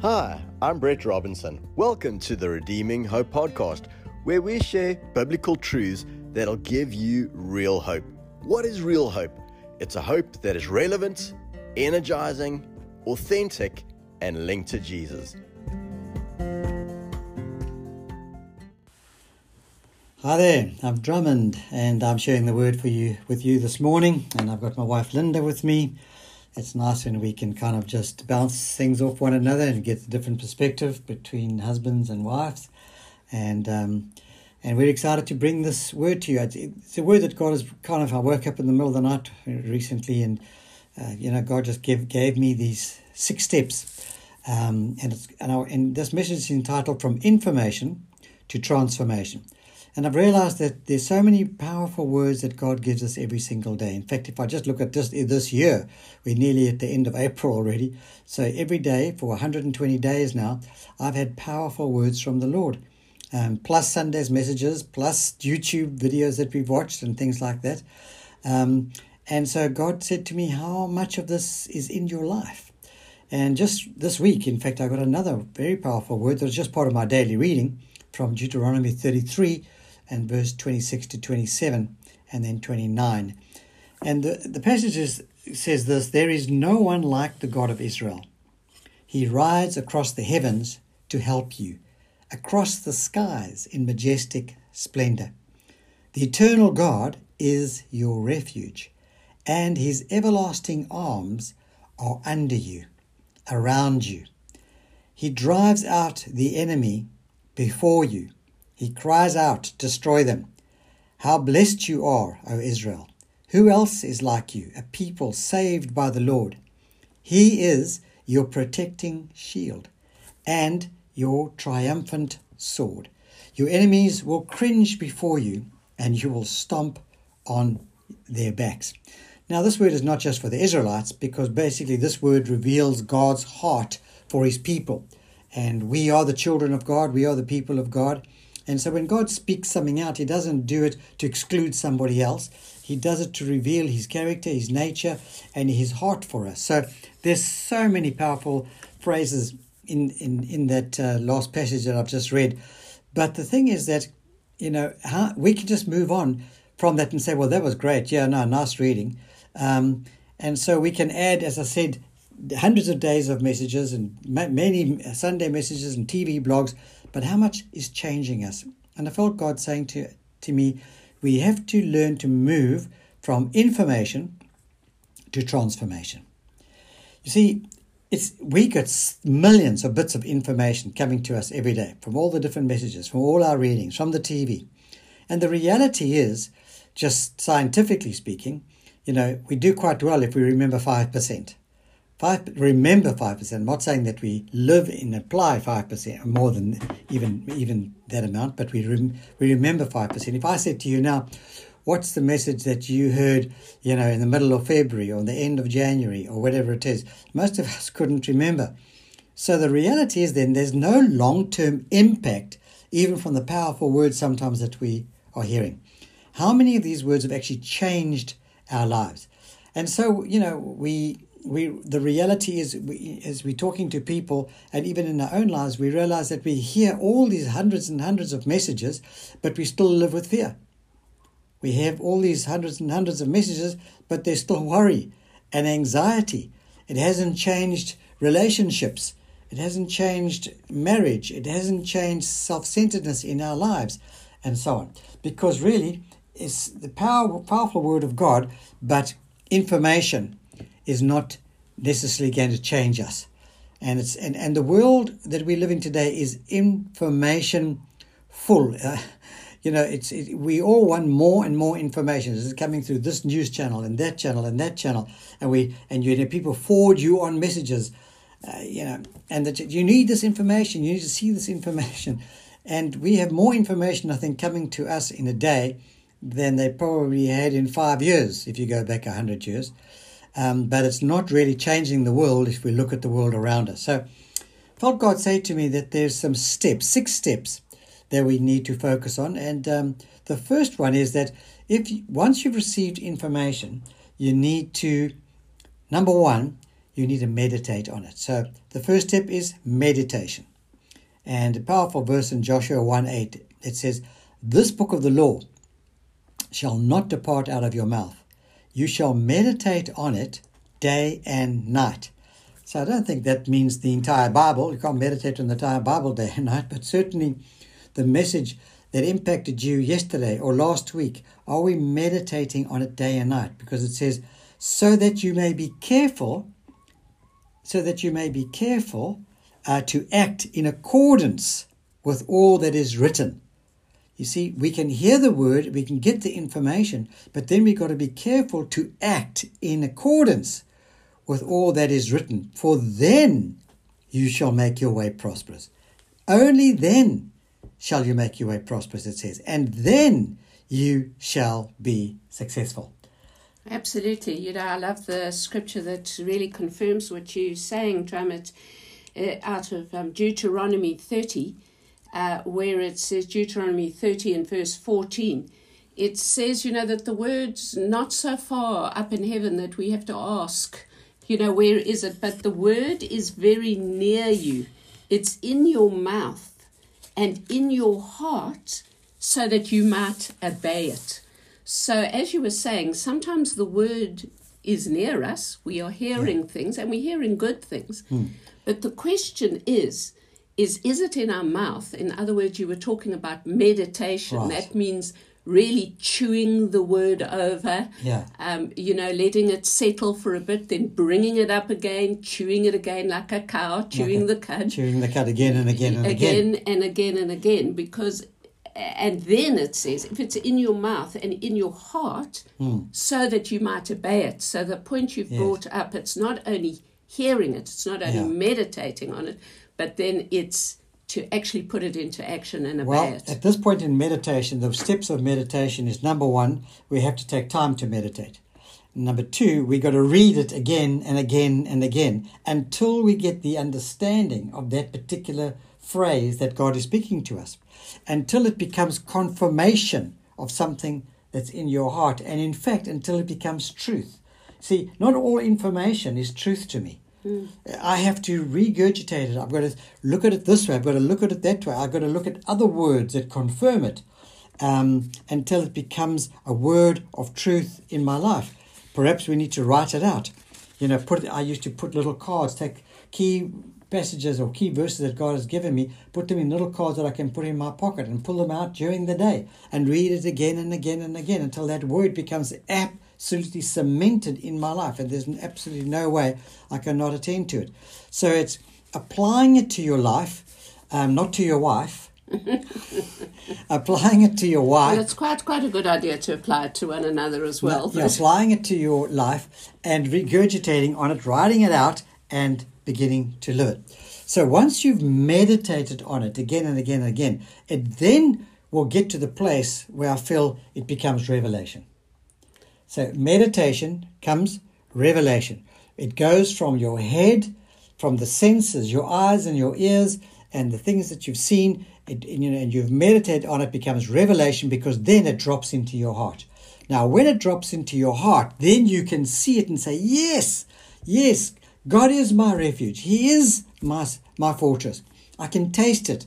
Hi, I'm Brett Robinson. Welcome to the Redeeming Hope podcast, where we share biblical truths that'll give you real hope. What is real hope? It's a hope that is relevant, energizing, authentic, and linked to Jesus. Hi there, I'm Drummond and I'm sharing the word for you with you this morning and I've got my wife Linda with me. It's nice when we can kind of just bounce things off one another and get a different perspective between husbands and wives. And um, and we're excited to bring this word to you. It's a word that God has kind of. I woke up in the middle of the night recently, and uh, you know, God just gave gave me these six steps, um, and and, I, and this message is entitled "From Information to Transformation." And I've realized that there's so many powerful words that God gives us every single day. In fact, if I just look at this this year, we're nearly at the end of April already. So every day for 120 days now, I've had powerful words from the Lord. Um, plus Sunday's messages, plus YouTube videos that we've watched and things like that. Um, and so God said to me, How much of this is in your life? And just this week, in fact, I got another very powerful word that was just part of my daily reading from Deuteronomy 33 and verse 26 to 27 and then 29. And the, the passage is, says this There is no one like the God of Israel. He rides across the heavens to help you, across the skies in majestic splendor. The eternal God is your refuge, and his everlasting arms are under you, around you. He drives out the enemy before you he cries out, Destroy them. How blessed you are, O Israel! Who else is like you, a people saved by the Lord? He is your protecting shield and your triumphant sword. Your enemies will cringe before you, and you will stomp on their backs. Now, this word is not just for the Israelites, because basically this word reveals God's heart for his people. And we are the children of God, we are the people of God. And so when God speaks something out, He doesn't do it to exclude somebody else. He does it to reveal His character, His nature, and His heart for us. So there's so many powerful phrases in, in, in that uh, last passage that I've just read. But the thing is that, you know, how, we can just move on from that and say, well, that was great. Yeah, no, nice reading. Um, and so we can add, as I said, hundreds of days of messages and many Sunday messages and TV blogs but how much is changing us? And I felt God saying to, to me, we have to learn to move from information to transformation. You see, it's we get millions of bits of information coming to us every day from all the different messages, from all our readings, from the TV. And the reality is, just scientifically speaking, you know, we do quite well if we remember 5%. Five, remember 5%. I'm not saying that we live and apply 5%, more than even even that amount, but we, rem, we remember 5%. If I said to you now, what's the message that you heard, you know, in the middle of February or the end of January or whatever it is, most of us couldn't remember. So the reality is then there's no long term impact, even from the powerful words sometimes that we are hearing. How many of these words have actually changed our lives? And so, you know, we we the reality is we, as we're talking to people and even in our own lives we realize that we hear all these hundreds and hundreds of messages but we still live with fear. We have all these hundreds and hundreds of messages but there's still worry and anxiety. It hasn't changed relationships. It hasn't changed marriage. It hasn't changed self-centeredness in our lives and so on. Because really it's the power, powerful word of god but information is not necessarily going to change us. And it's and, and the world that we live in today is information full. Uh, you know, it's it, we all want more and more information. This is coming through this news channel and that channel and that channel, and we and you know people forward you on messages, uh, you know, and that you need this information. You need to see this information, and we have more information I think coming to us in a day than they probably had in five years if you go back a hundred years um, but it's not really changing the world if we look at the world around us. So, felt God say to me that there's some steps, six steps that we need to focus on, and um, the first one is that if once you've received information, you need to number one, you need to meditate on it. So the first step is meditation. And a powerful verse in Joshua 1 8, it says, This book of the law shall not depart out of your mouth. You shall meditate on it day and night. So I don't think that means the entire Bible. You can't meditate on the entire Bible day and night, but certainly the message that impacted you yesterday or last week, are we meditating on it day and night? Because it says, so that you may be careful, so that you may be careful uh, to act in accordance with all that is written. You see, we can hear the word, we can get the information, but then we've got to be careful to act in accordance with all that is written, for then you shall make your way prosperous. Only then shall you make your way prosperous, it says, and then you shall be successful. Absolutely. You know, I love the scripture that really confirms what you're saying, Drummond, uh, out of um, Deuteronomy 30, uh, where it says, Deuteronomy 30 and verse 14, it says, you know, that the word's not so far up in heaven that we have to ask, you know, where is it? But the word is very near you, it's in your mouth and in your heart so that you might obey it. So, as you were saying, sometimes the word is near us. We are hearing yeah. things and we're hearing good things. Hmm. But the question is, is is it in our mouth? In other words, you were talking about meditation. Right. That means really chewing the word over. Yeah. Um, you know, letting it settle for a bit, then bringing it up again, chewing it again like a cow, chewing like a, the cud. Chewing the cud again and again and again. Again and again and again. Because, and then it says, if it's in your mouth and in your heart, mm. so that you might obey it. So the point you've yes. brought up, it's not only hearing it, it's not only yeah. meditating on it, but then it's to actually put it into action and obey well, it? At this point in meditation, the steps of meditation is number one, we have to take time to meditate. Number two, we got to read it again and again and again until we get the understanding of that particular phrase that God is speaking to us, until it becomes confirmation of something that's in your heart, and in fact, until it becomes truth. See, not all information is truth to me. Mm. I have to regurgitate it. I've got to look at it this way. I've got to look at it that way. I've got to look at other words that confirm it um, until it becomes a word of truth in my life. Perhaps we need to write it out. You know, put. I used to put little cards, take key passages or key verses that God has given me, put them in little cards that I can put in my pocket and pull them out during the day and read it again and again and again until that word becomes app absolutely cemented in my life, and there's absolutely no way I cannot attend to it. So it's applying it to your life, um, not to your wife. applying it to your wife. Well, it's quite quite a good idea to apply it to one another as well. No, yeah, applying it to your life and regurgitating on it, writing it out, and beginning to live it. So once you've meditated on it again and again and again, it then will get to the place where I feel it becomes revelation. So meditation comes revelation. It goes from your head, from the senses, your eyes and your ears, and the things that you've seen, it, you know, and you've meditated on it becomes revelation because then it drops into your heart. Now, when it drops into your heart, then you can see it and say, Yes, yes, God is my refuge. He is my, my fortress. I can taste it.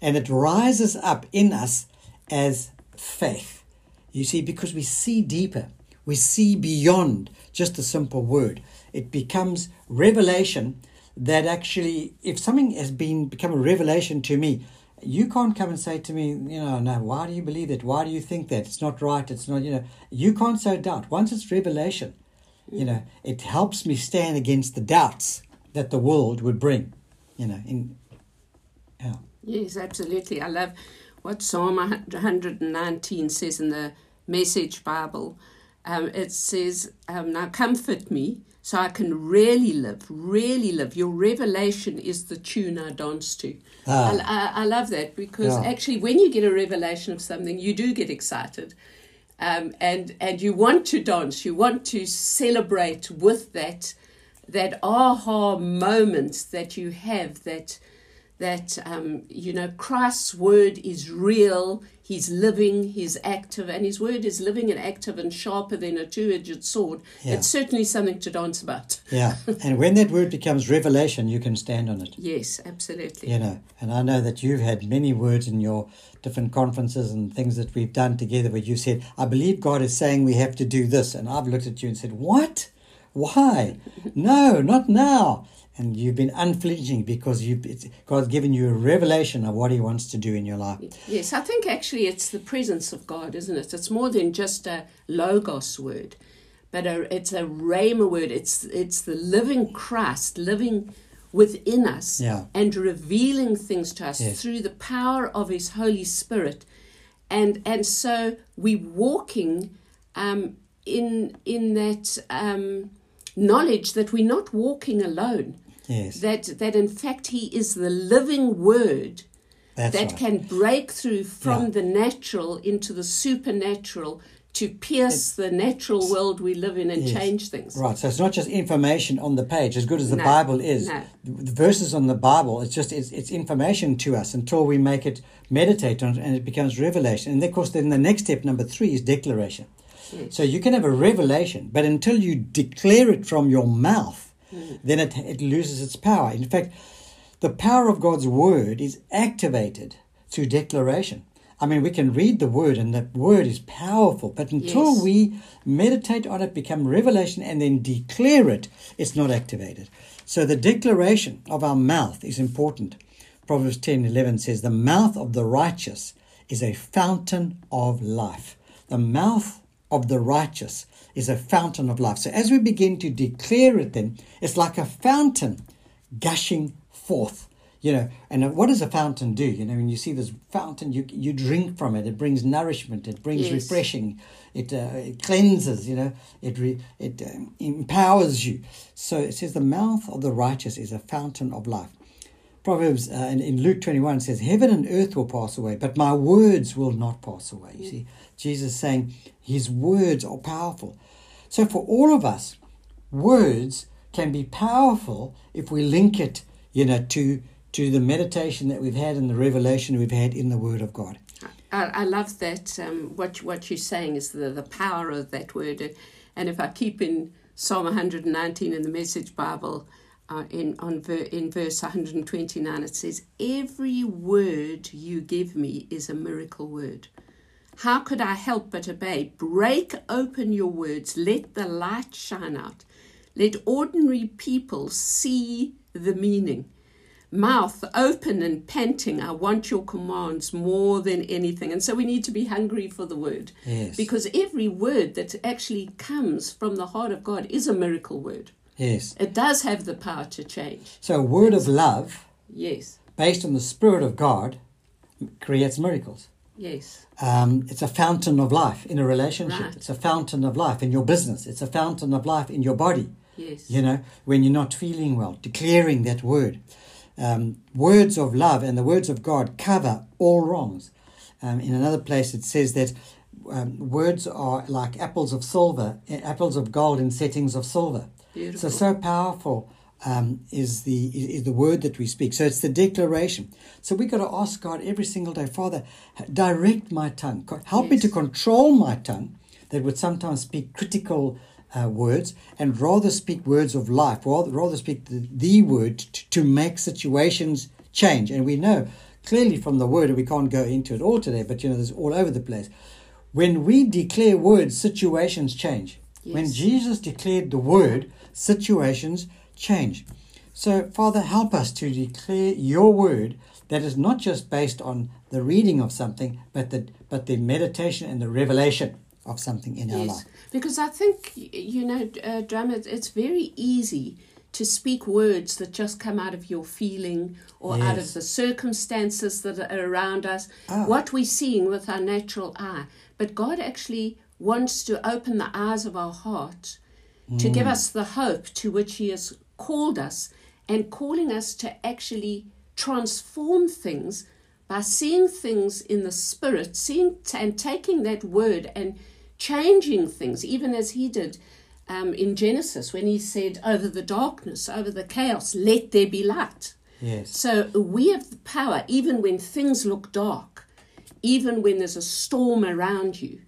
And it rises up in us as faith. You see, because we see deeper. We see beyond just a simple word. It becomes revelation that actually, if something has been become a revelation to me, you can't come and say to me, you know, no, why do you believe it? Why do you think that? It's not right. It's not, you know, you can't so doubt. Once it's revelation, you know, it helps me stand against the doubts that the world would bring, you know, in, yeah. Yes, absolutely. I love what Psalm 119 says in the Message Bible um, it says, um, Now comfort me so I can really live, really live. Your revelation is the tune I dance to. Ah. I, I, I, love that because yeah. actually, when you get a revelation of something, you do get excited. Um, and and you want to dance, you want to celebrate with that that aha moment that you have that that um, you know Christ's word is real. He's living. He's active, and His word is living and active and sharper than a two-edged sword. Yeah. It's certainly something to dance about. Yeah. and when that word becomes revelation, you can stand on it. Yes, absolutely. You know, and I know that you've had many words in your different conferences and things that we've done together where you said, I believe God is saying we have to do this. And I've looked at you and said, What? Why? No, not now. And you've been unflinching because you've, God's given you a revelation of what He wants to do in your life. Yes, I think actually it's the presence of God, isn't it? It's more than just a logos word, but a, it's a rhema word. It's it's the living Christ living within us Yeah. and revealing things to us Yes. through the power of His Holy Spirit, and and so we walking um, in in that um, knowledge that we're not walking alone. Yes, That that in fact He is the living Word that's that right. can break through from Yeah. the natural into the supernatural to pierce the natural world we live in and Yes. change things. Right, so it's not just information on the page, as good as the No, Bible is. no. The verses on the Bible, it's just it's, it's information to us until we make it meditate on it and it becomes revelation. And of course, then the next step, number three, is declaration. Yes. So you can have a revelation, but until you declare it from your mouth. Then it, it loses its power. In fact, the power of God's word is activated through declaration. I mean, we can read the word and the word is powerful, but until Yes. we meditate on it, become revelation, and then declare it, it's not activated. So the declaration of our mouth is important. Proverbs 10 11 says, The mouth of the righteous is a fountain of life. The mouth of the righteous is a fountain of life. So as we begin to declare it, then it's like a fountain gushing forth. You know, and what does a fountain do? You know, when you see this fountain, you you drink from it. It brings nourishment. It brings Yes. refreshing. It, uh, it cleanses. You know, it re, it um, empowers you. So it says the mouth of the righteous is a fountain of life. Proverbs uh, in, in Luke 21 says, Heaven and earth will pass away, but my words will not pass away. You see, Jesus saying his words are powerful. So for all of us, words can be powerful if we link it, you know, to to the meditation that we've had and the revelation we've had in the Word of God. I, I love that. Um, what what you're saying is the, the power of that word, and if I keep in Psalm 119 in the Message Bible, uh, in on ver, in verse 129, it says, "Every word you give me is a miracle word." How could I help but obey? Break open your words. Let the light shine out. Let ordinary people see the meaning. Mouth open and panting, I want your commands more than anything. And so we need to be hungry for the word. Yes. Because every word that actually comes from the heart of God is a miracle word. Yes. It does have the power to change. So a word of love Yes. based on the Spirit of God creates miracles. Yes. Um, it's a fountain of life in a relationship. Right. It's a fountain of life in your business. It's a fountain of life in your body. Yes. You know, when you're not feeling well, declaring that word. Um, words of love and the words of God cover all wrongs. Um, in another place, it says that um, words are like apples of silver, eh, apples of gold in settings of silver. Beautiful. So, so powerful um, is the is, the word that we speak. So it's the declaration. So we got to ask God every single day, Father, direct my tongue, help me to control my tongue that would sometimes speak critical uh, words and rather speak words of life, rather, rather speak the, the word t- to make situations change. And we know clearly from the word, and we can't go into it all today, but you know, there's all over the place. When we declare words, situations change. When Jesus declared the word, situations change. So, Father, help us to declare your word that is not just based on the reading of something, but the, but the meditation and the revelation of something in our Yes, life. because I think you know, uh, Drummond. It's very easy to speak words that just come out of your feeling or out of the circumstances that are around us. Ah. What we're seeing with our natural eye, but God actually wants to open the eyes of our heart to give us the hope to which He has called us and calling us to actually transform things by seeing things in the spirit, seeing and taking that word and changing things, even as He did um, in Genesis when He said, "Over the darkness, over the chaos, let there be light." Yes. So we have the power, even when things look dark, even when there's a storm around you,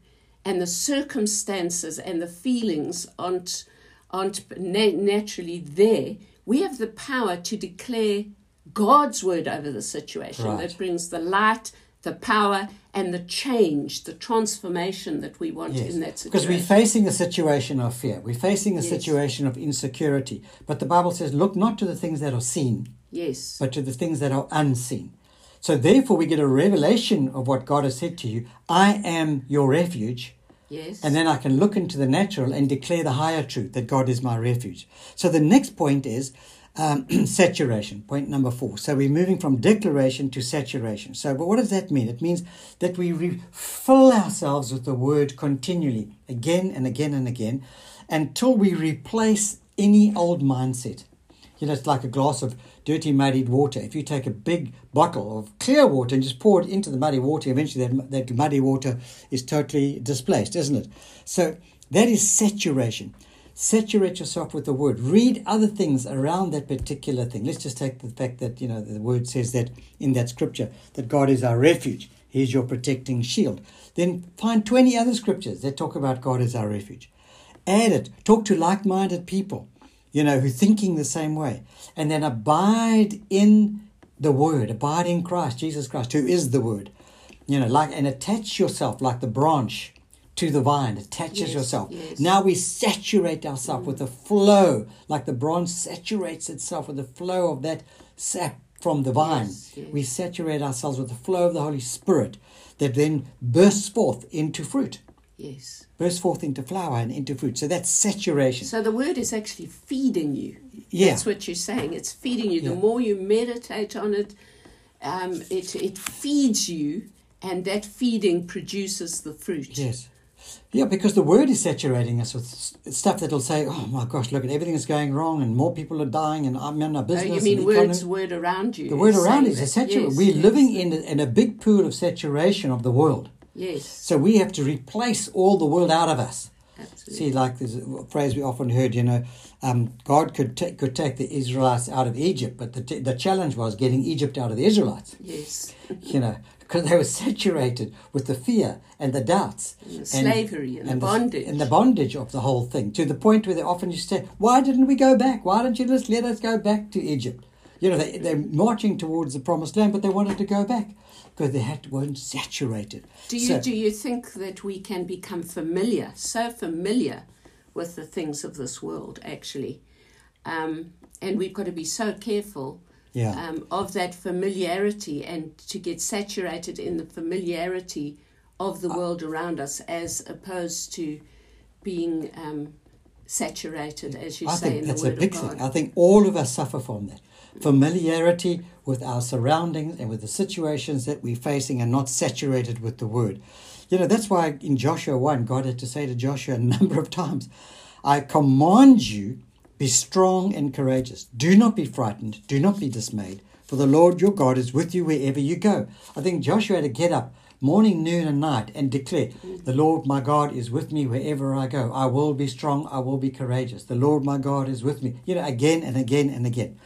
and the circumstances and the feelings aren't, aren't na- naturally there, we have the power to declare God's word over the situation Right. that brings the light, the power, and the change, the transformation that we want in that situation. Because we're facing a situation of fear. We're facing a Yes. situation of insecurity. But the Bible says, look not to the things that are seen, yes, but to the things that are unseen. So therefore, we get a revelation of what God has said to you I am your refuge. Yes, And then I can look into the natural and declare the higher truth that God is my refuge. So the next point is um, saturation, point number four. So we're moving from declaration to saturation. So, but what does that mean? It means that we refill ourselves with the word continually, again and again and again, until we replace any old mindset. You know, it's like a glass of dirty, muddied water. If you take a big bottle of clear water and just pour it into the muddy water, eventually that, that muddy water is totally displaced, isn't it? So that is saturation. Saturate yourself with the word. Read other things around that particular thing. Let's just take the fact that, you know, the word says that in that scripture, that God is our refuge. He's your protecting shield. Then find 20 other scriptures that talk about God as our refuge. Add it. Talk to like minded people you know, who thinking the same way. And then abide in the Word, abide in Christ, Jesus Christ, who is the Word. You know, like and attach yourself like the branch to the vine, attaches Yes, yourself. yes. Now we saturate ourselves with the flow, like the branch saturates itself with the flow of that sap from the vine. Yes. We saturate ourselves with the flow of the Holy Spirit that then bursts forth into fruit, yes. Burst forth into flower and into fruit. So that's saturation. So the word is actually feeding you. Yeah. That's what you're saying. It's feeding you. Yeah. The more you meditate on it, um, it, it feeds you, and that feeding produces the fruit. Yes. Yeah, because the word is saturating us with stuff that'll say, "Oh my gosh, look at everything is going wrong, and more people are dying, and I'm in a Oh, business." you mean words, word around you? The word around is a that. Yes, We're yes, living in a, in a big pool of saturation of the world, Yes, so we have to replace all the world out of us. absolutely. See, like there's a phrase we often heard, you know, um, God could ta- could take the Israelites out of Egypt, but the t- the challenge was getting Egypt out of the Israelites. yes. You know, because they were saturated with the fear and the doubts And the slavery and the bondage. and the bondage of the whole thing to the point where they often used to say, "Why didn't we go back? Why don't you just let us go back to Egypt?" You know, they, they're marching towards the promised land, but they wanted to go back because they had weren't saturated. Do you So- do you think that we can become familiar, so familiar with the things of this world, actually, um, and we've got to be so careful Yeah. um, of that familiarity and to get saturated in the familiarity of Uh, the world around us, as opposed to being um, saturated, as you I say, think in that's the a big thing. I think all of us suffer from that. Familiarity with our surroundings and with the situations that we're facing and not saturated with the word. You know, that's why in Joshua 1, God had to say to Joshua a number of times, I command you, be strong and courageous. Do not be frightened. Do not be dismayed. For the Lord your God is with you wherever you go. I think Joshua had to get up morning, noon, and night and declare, The Lord my God is with me wherever I go. I will be strong. I will be courageous. The Lord my God is with me. You know, again and again and again.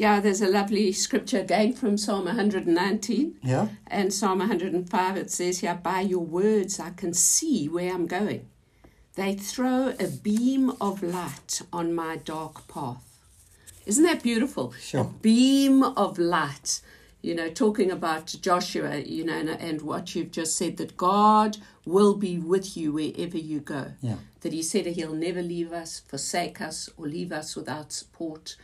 Yeah, there's a lovely scripture again from Psalm 119. Yeah? And Psalm 105, it says here, By your words I can see where I'm going. They throw a beam of light on my dark path. Isn't that beautiful? Sure. A beam of light. You know, talking about Joshua, you know, and, and what you've just said, that God will be with you wherever you go. Yeah. That He said He'll never leave us, forsake us, or leave us without support.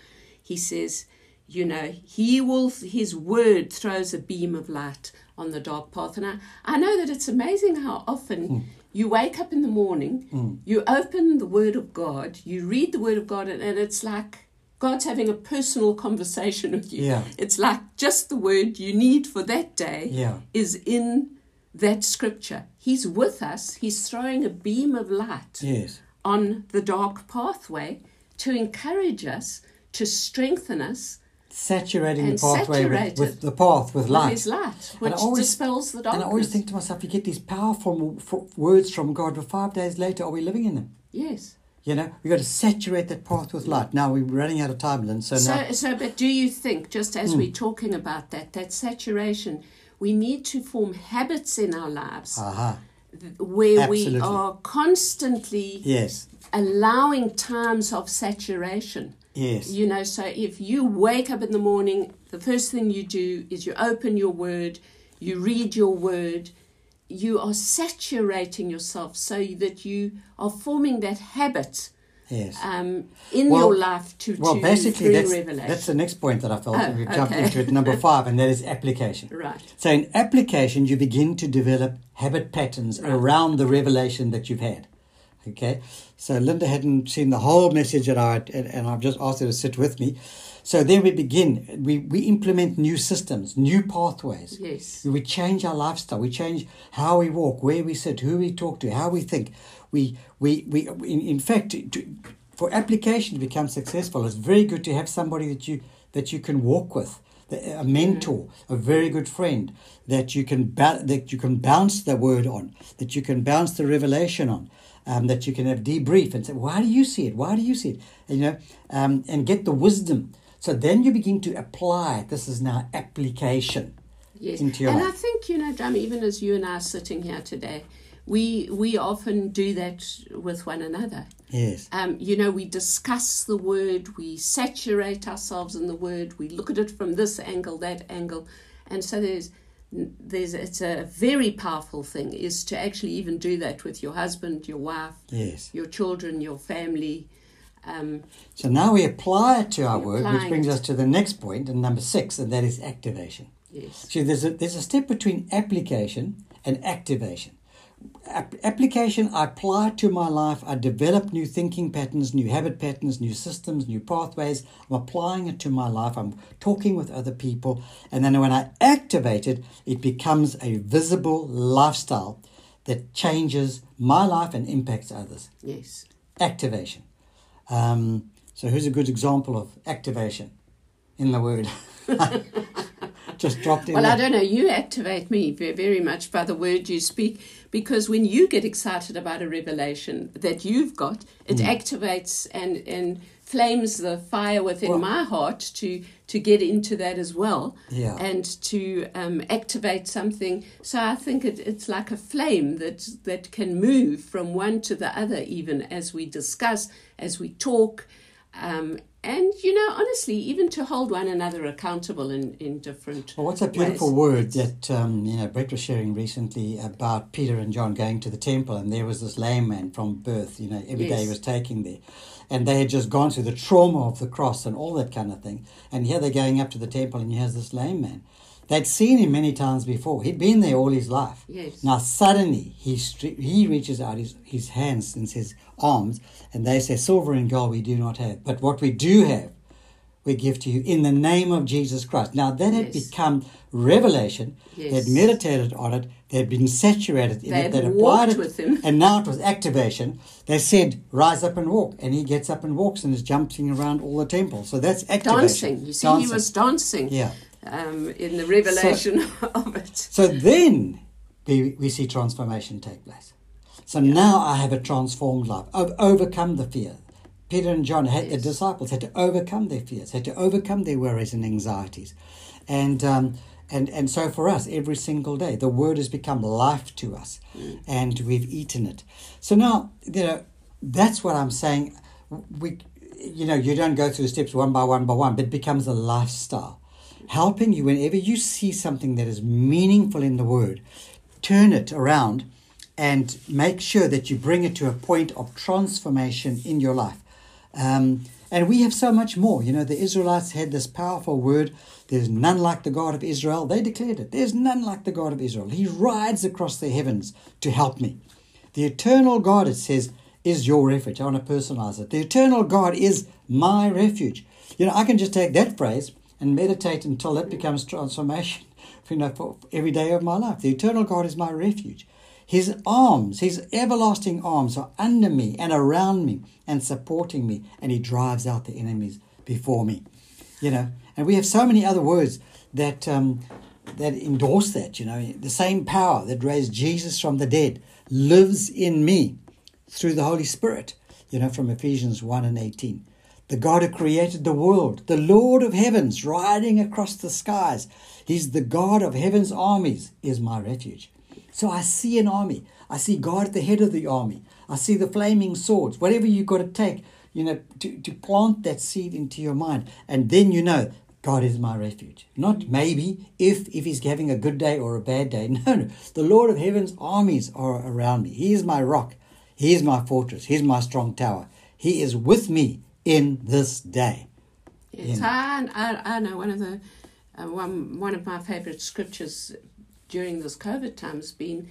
He says, you know, He will, His word throws a beam of light on the dark path. And I, I know that it's amazing how often hmm. you wake up in the morning, hmm. you open the Word of God, you read the Word of God, and, and it's like God's having a personal conversation with you. Yeah. It's like just the word you need for that day Yeah. is in that scripture. He's with us, He's throwing a beam of light Yes. on the dark pathway to encourage us, to strengthen us Saturating And the pathway with, with the path with with light. His light, And which always- dispels the darkness. And. I always think to myself, you get these powerful words from God, but five days later, are we living in them? yes, You know, we've got to saturate that path with light. Now we're running out of time, Lynn. So, now, So, so, but do you think, just as hmm. we're talking about that, that saturation, we need to form habits in our lives uh-huh. th- where we are constantly yes, allowing times of saturation. Yes, You know, so if you wake up in the morning, the first thing you do is you open your word, you read your word, you are saturating yourself so that you are forming that habit yes. um, in Well- your life to, well, to basically, that's, revelation. that's the next point that I felt Oh, we've jumped okay. into it, number five, and that is application. right. So, in application, you begin to develop habit patterns Right. around the revelation that you've had. Okay, so Linda hadn't seen the whole message that I and, and I've just asked her to sit with me. So then we begin. We we implement new systems, new pathways. Yes. We change our lifestyle. We change how we walk, where we sit, who we talk to, how we think. We we we. In, in fact, to, for application to become successful, it's very good to have somebody that you that you can walk with, a mentor, a very good friend that you can ba- that you can bounce the word on, that you can bounce the revelation on. Um, that you can have debrief and say, why do you see it? Why do you see it? And, you know, um, and get the wisdom. So then you begin to apply. This is now application Yes. into your and life. I think, you know, Drum, even as you and I are sitting here today, we we often do that with one another. Yes. Um, you know, we discuss the word, we saturate ourselves in the word, we look at it from this angle, that angle, and so there's there's it's a very powerful thing is to actually even do that with your husband, your wife, Yes. your children, your family. Um, So now we apply it to our word, which brings us to the next point, and number six, and that is activation. yes, See, there's a, there's a step between application and activation. App- application, I apply to my life. I develop new thinking patterns, new habit patterns, new systems, new pathways. I'm applying it to my life. I'm talking with other people. And then when I activate it, it becomes a visible lifestyle that changes my life and impacts others. yes. Activation. Um, so, who's a good example of activation in the word? Just dropped in. Well, there. I don't know. You activate me ve- very much by the word you speak because when you get excited about a revelation that you've got, it Hmm. activates and, and flames the fire within Well- my heart to, to get into that as well Yeah. and to um, activate something. So I think it, it's like a flame that, that can move from one to the other, even as we discuss, as we talk. Um, and you know, honestly, even to hold one another accountable in, in different Well, what's a beautiful ways. word that um, you know Brett was sharing recently about Peter and John going to the temple, and there was this lame man from birth. You know, every day he was taking there, and they had just gone through the trauma of the cross and all that kind of thing. And here they're going up to the temple, and here's this lame man. They'd seen him many times before. He'd been there all his life. Yes. Now suddenly he stre- he reaches out his, his hands and his arms, and they say, "Silver and gold we do not have, but what we do have." we give to you in the name of Jesus Christ. Now that had Yes. become revelation. Yes. They'd meditated on it. They'd been saturated in They it. They'd applied it, with him. and now it was activation. They said, "Rise up and walk," and he gets up and walks and is jumping around all the temple. So that's activation. dancing. You see, he was dancing Yeah. Um, in the revelation of it. So then we, we see transformation take place. So now I have a transformed life. I've overcome the fear. Peter and John had the disciples had to overcome their fears, had to overcome their worries and anxieties, and um, and and so for us every single day the word has become life to us, and we've eaten it. So now you know that's what I'm saying. We you know you don't go through the steps one by one by one, but it becomes a lifestyle helping you whenever you see something that is meaningful in the word, turn it around and make sure that you bring it to a point of transformation in your life. Um, and we have so much more. You know, the Israelites had this powerful word there's none like the God of Israel. They declared it. There's none like the God of Israel. He rides across the heavens to help me. The eternal God, it says, is your refuge. I want to personalize it. The eternal God is my refuge. You know, I can just take that phrase and meditate until that becomes transformation, you know, for every day of my life. The eternal God is my refuge. His arms, his everlasting arms are under me and around me and supporting me, and he drives out the enemies before me. You know, and we have so many other words that um, that endorse that. You know, the same power that raised Jesus from the dead lives in me through the Holy Spirit. you know, from Ephesians 1 and 18. The God who created the world, the Lord of heavens, riding across the skies. He's the God of heaven's armies, is my refuge. So I see an army. I see God at the head of the army. I see the flaming swords. Whatever you've got to take, you know, to, to plant that seed into your mind. And then you know, God is my refuge. Not maybe if if he's having a good day or a bad day. No, no. The Lord of heaven's armies are around me. He is my rock. He is my fortress. He's my strong tower. He is with me in this day. Yes, I, I, I know one of the uh, one one of my favorite scriptures during this COVID time has been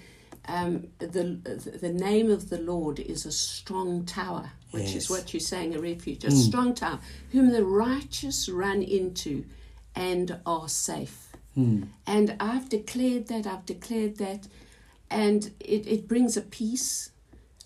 um, the the name of the Lord is a strong tower, which yes. is what you're saying, a refuge, a mm. strong tower, whom the righteous run into and are safe. Mm. And I've declared that, I've declared that, and it, it brings a peace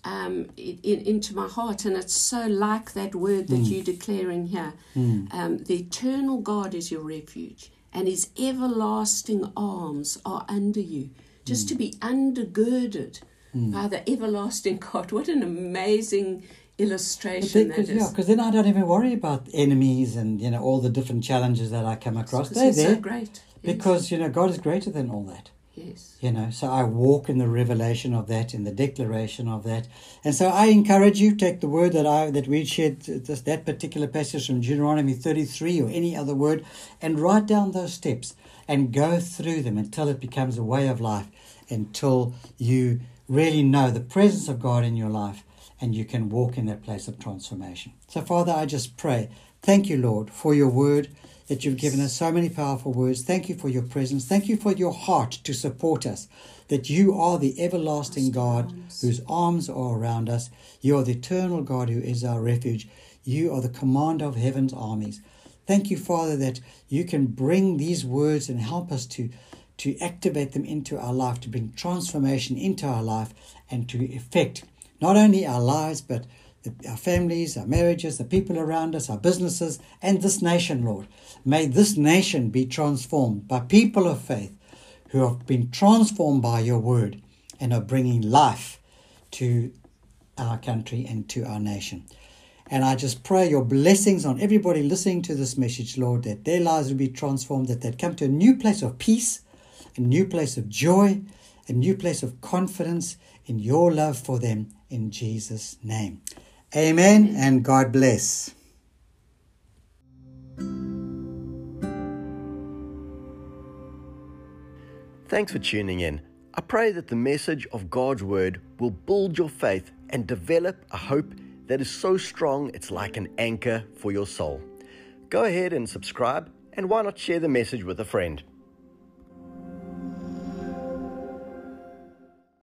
um, in, into my heart, and it's so like that word that mm. you're declaring here. Mm. Um, the eternal God is your refuge, and His everlasting arms are under you. Just mm. to be undergirded mm. by the everlasting God. What an amazing illustration that is. Yeah, because then I don't even worry about enemies and you know all the different challenges that I come across. They're there. So great. Because you know God is greater than all that. Yes. You know, so I walk in the revelation of that, in the declaration of that. And so I encourage you, take the word that I that we shared this, that particular passage from Deuteronomy 33 or any other word, and write down those steps and go through them until it becomes a way of life, until you really know the presence of God in your life and you can walk in that place of transformation. So, Father, I just pray. Thank you, Lord, for your word that you've given us so many powerful words. Thank you for your presence. Thank you for your heart to support us. That you are the everlasting God whose arms are around us. You are the eternal God who is our refuge. You are the commander of heaven's armies. Thank you, Father, that you can bring these words and help us to, to activate them into our life, to bring transformation into our life, and to effect not only our lives, but our families, our marriages, the people around us, our businesses, and this nation, Lord. May this nation be transformed by people of faith who have been transformed by your word and are bringing life to our country and to our nation. And I just pray your blessings on everybody listening to this message, Lord, that their lives will be transformed, that they'd come to a new place of peace, a new place of joy, a new place of confidence in your love for them in Jesus' name. Amen and God bless. Thanks for tuning in. I pray that the message of God's Word will build your faith and develop a hope that is so strong it's like an anchor for your soul. Go ahead and subscribe, and why not share the message with a friend?